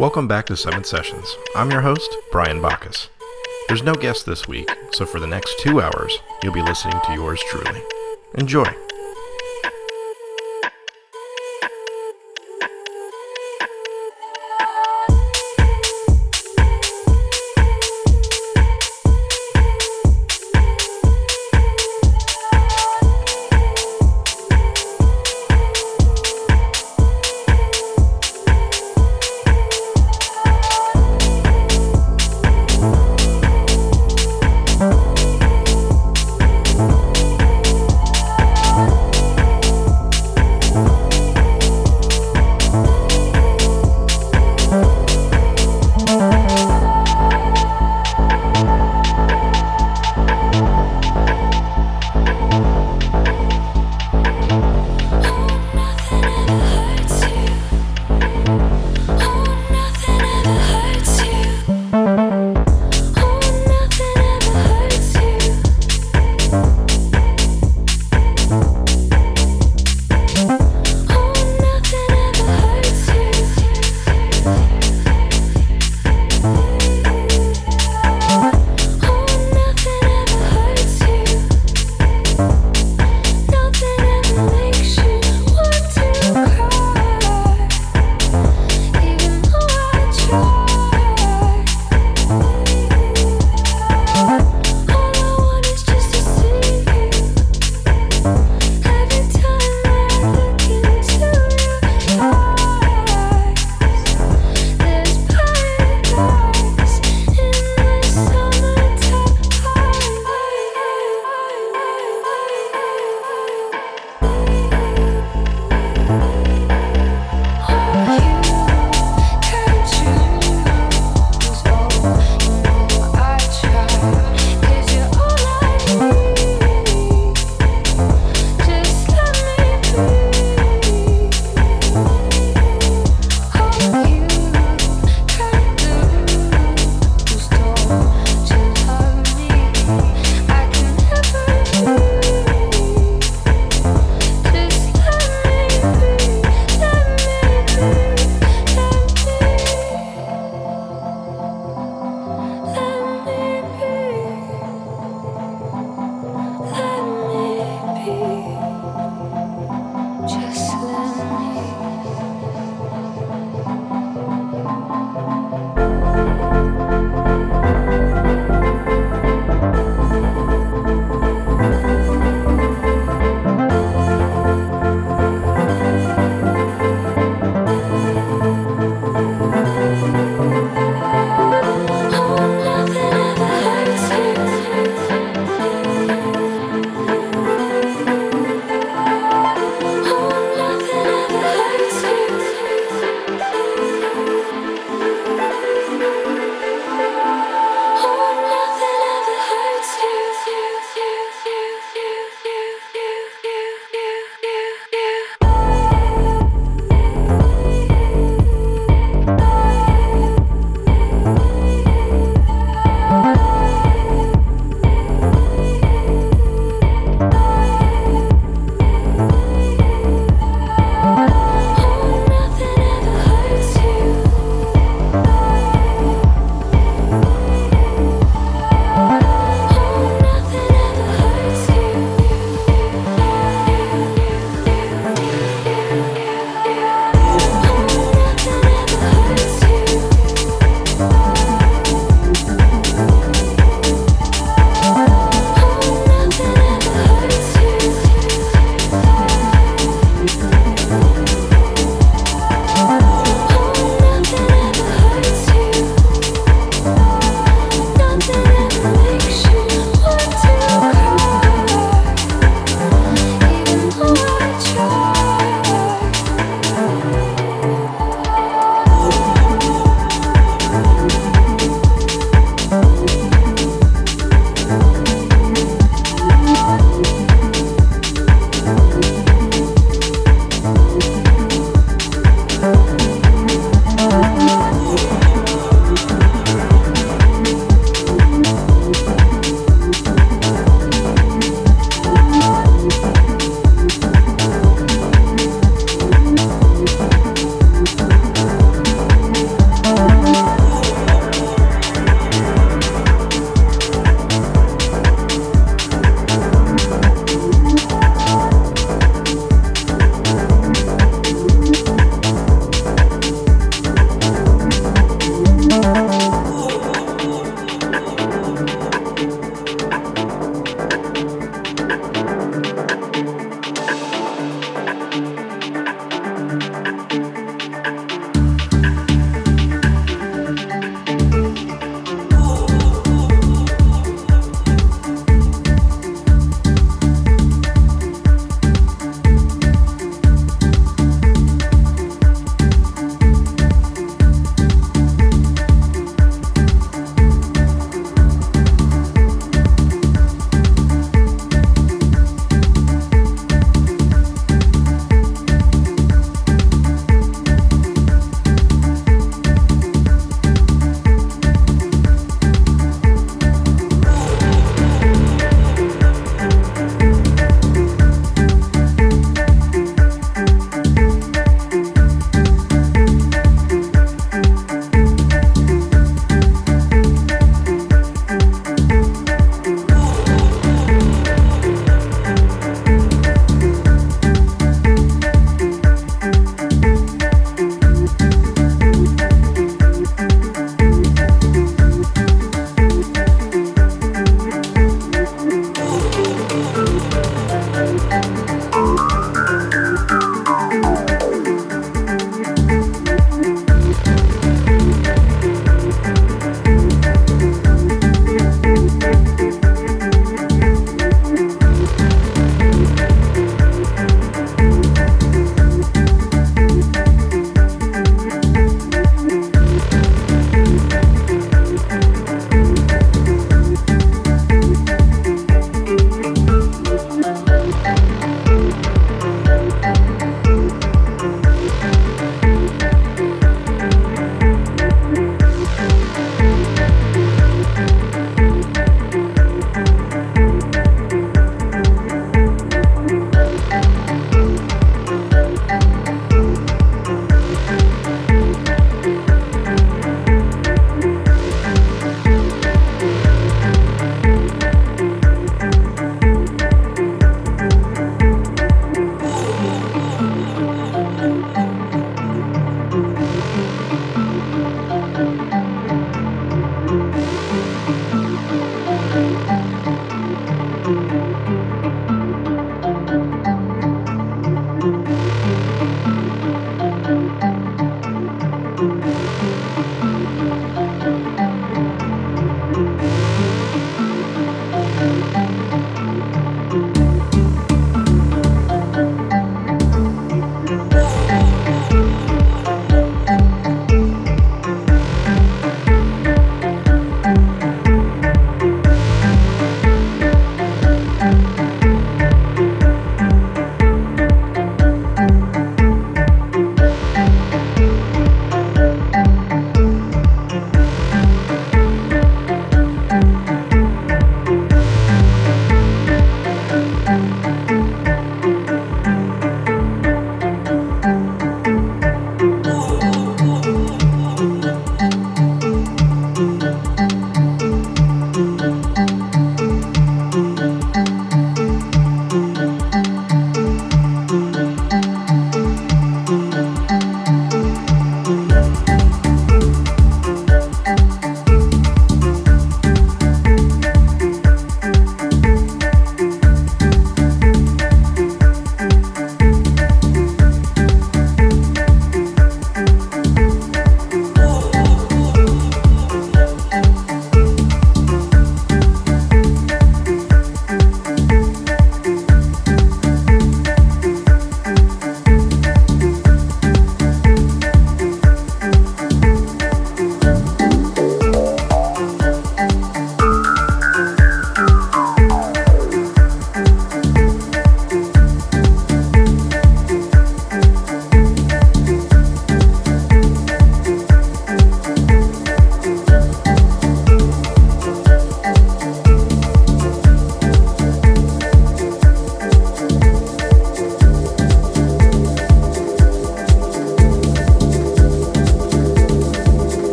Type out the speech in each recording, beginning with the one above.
Welcome back to Seventh Sessions. I'm your host, Brian Bacchus. There's no guest this week, so for the next two hours, you'll be listening to yours truly. Enjoy.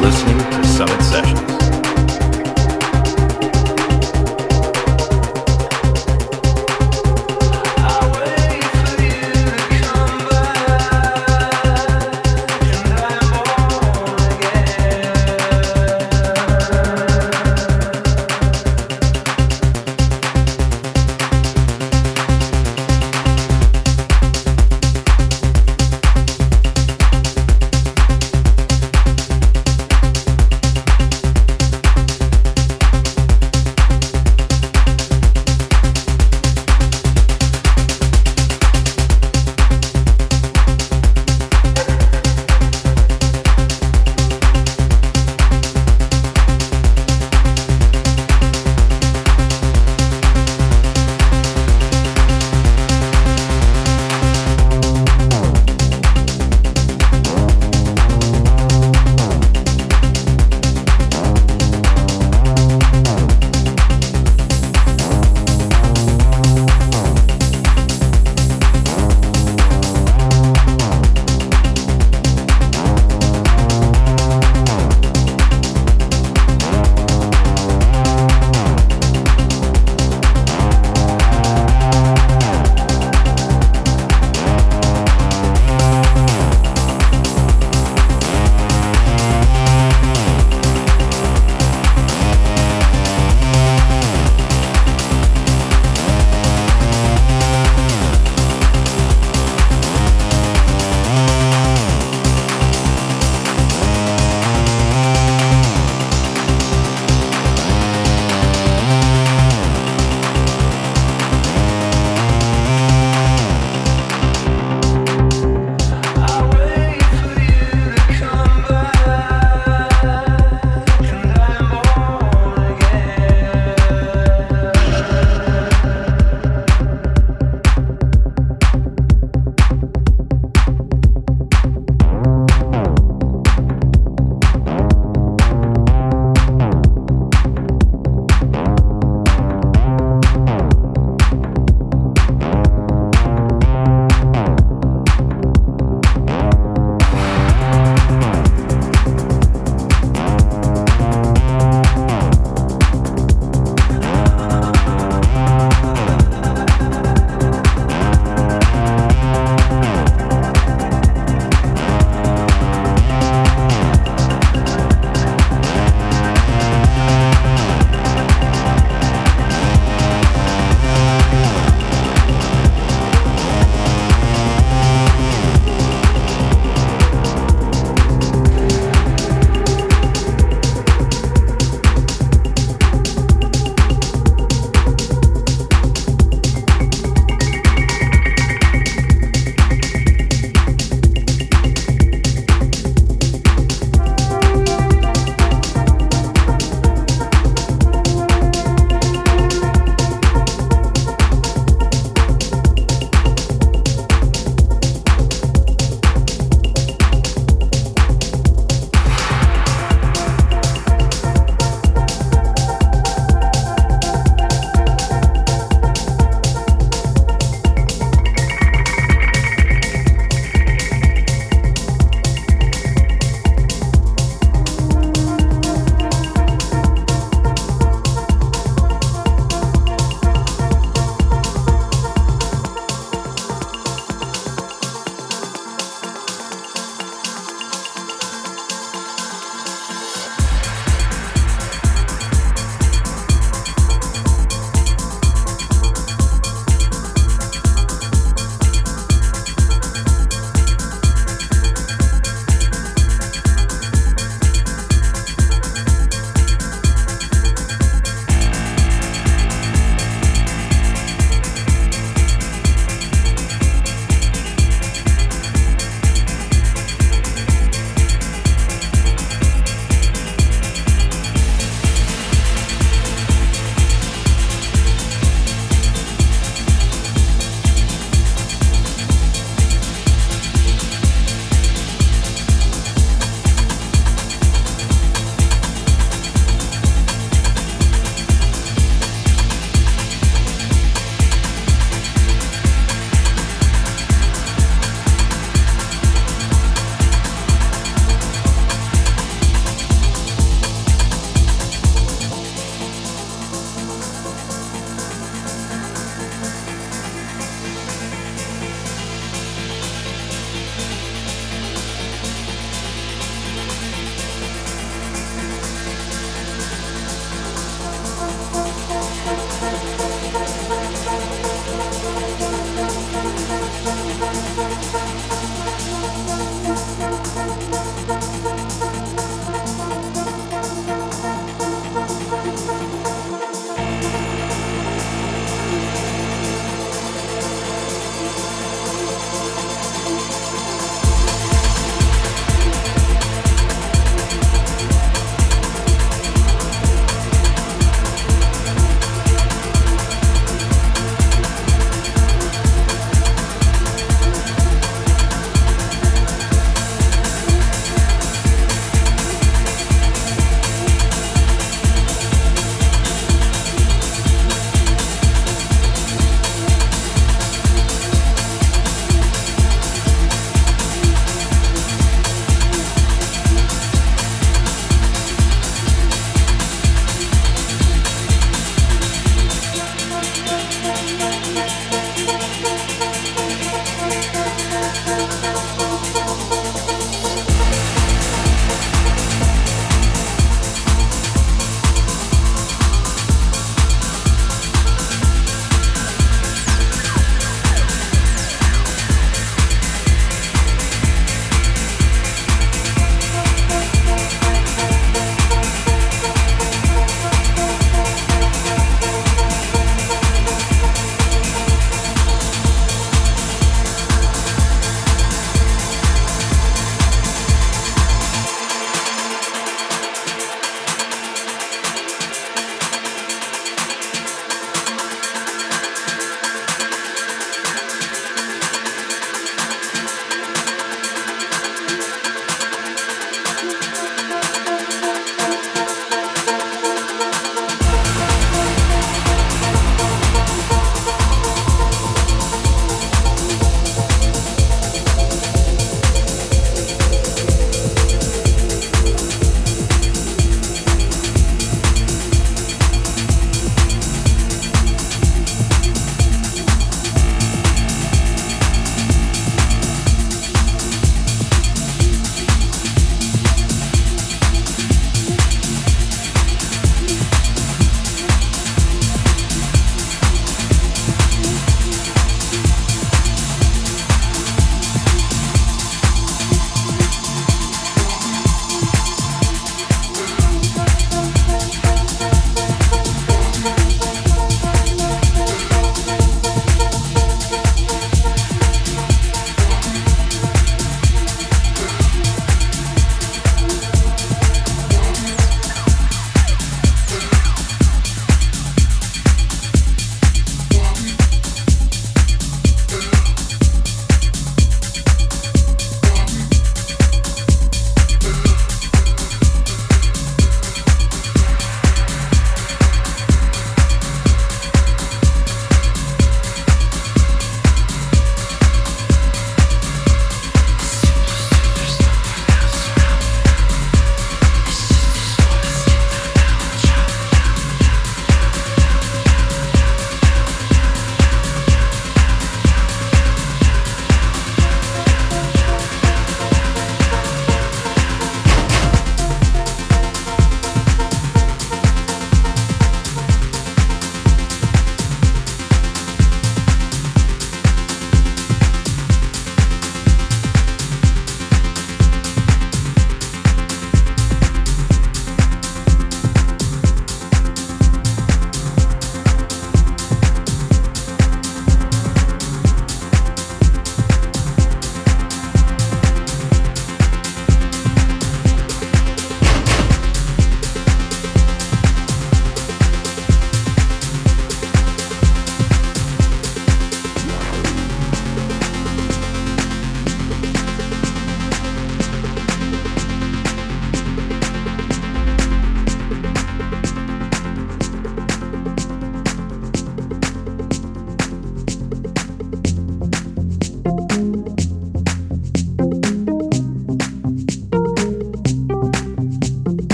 listening to Summit Sessions.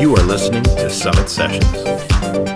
You are listening to Summit Sessions.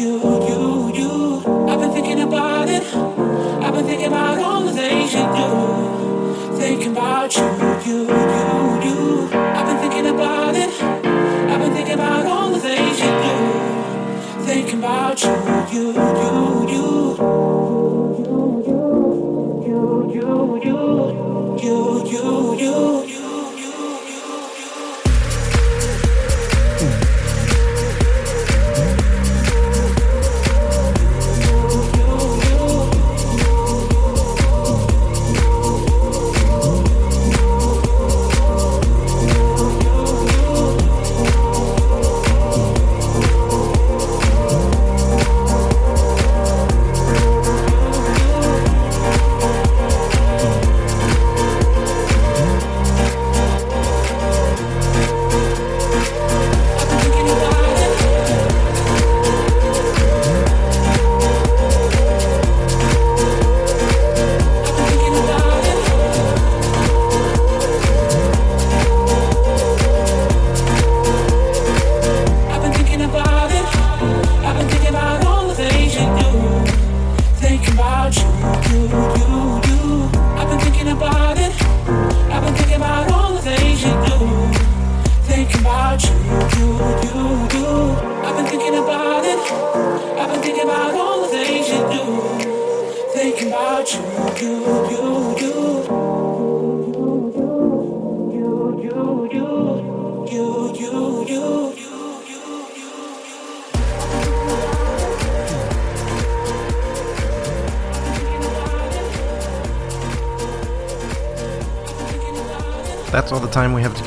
you.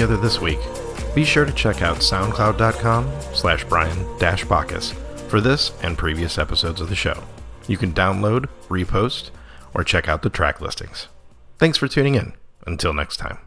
Together this week. Be sure to check out soundcloud.com slash Brian Bacchus for this and previous episodes of the show. You can download, repost, or check out the track listings. Thanks for tuning in. Until next time.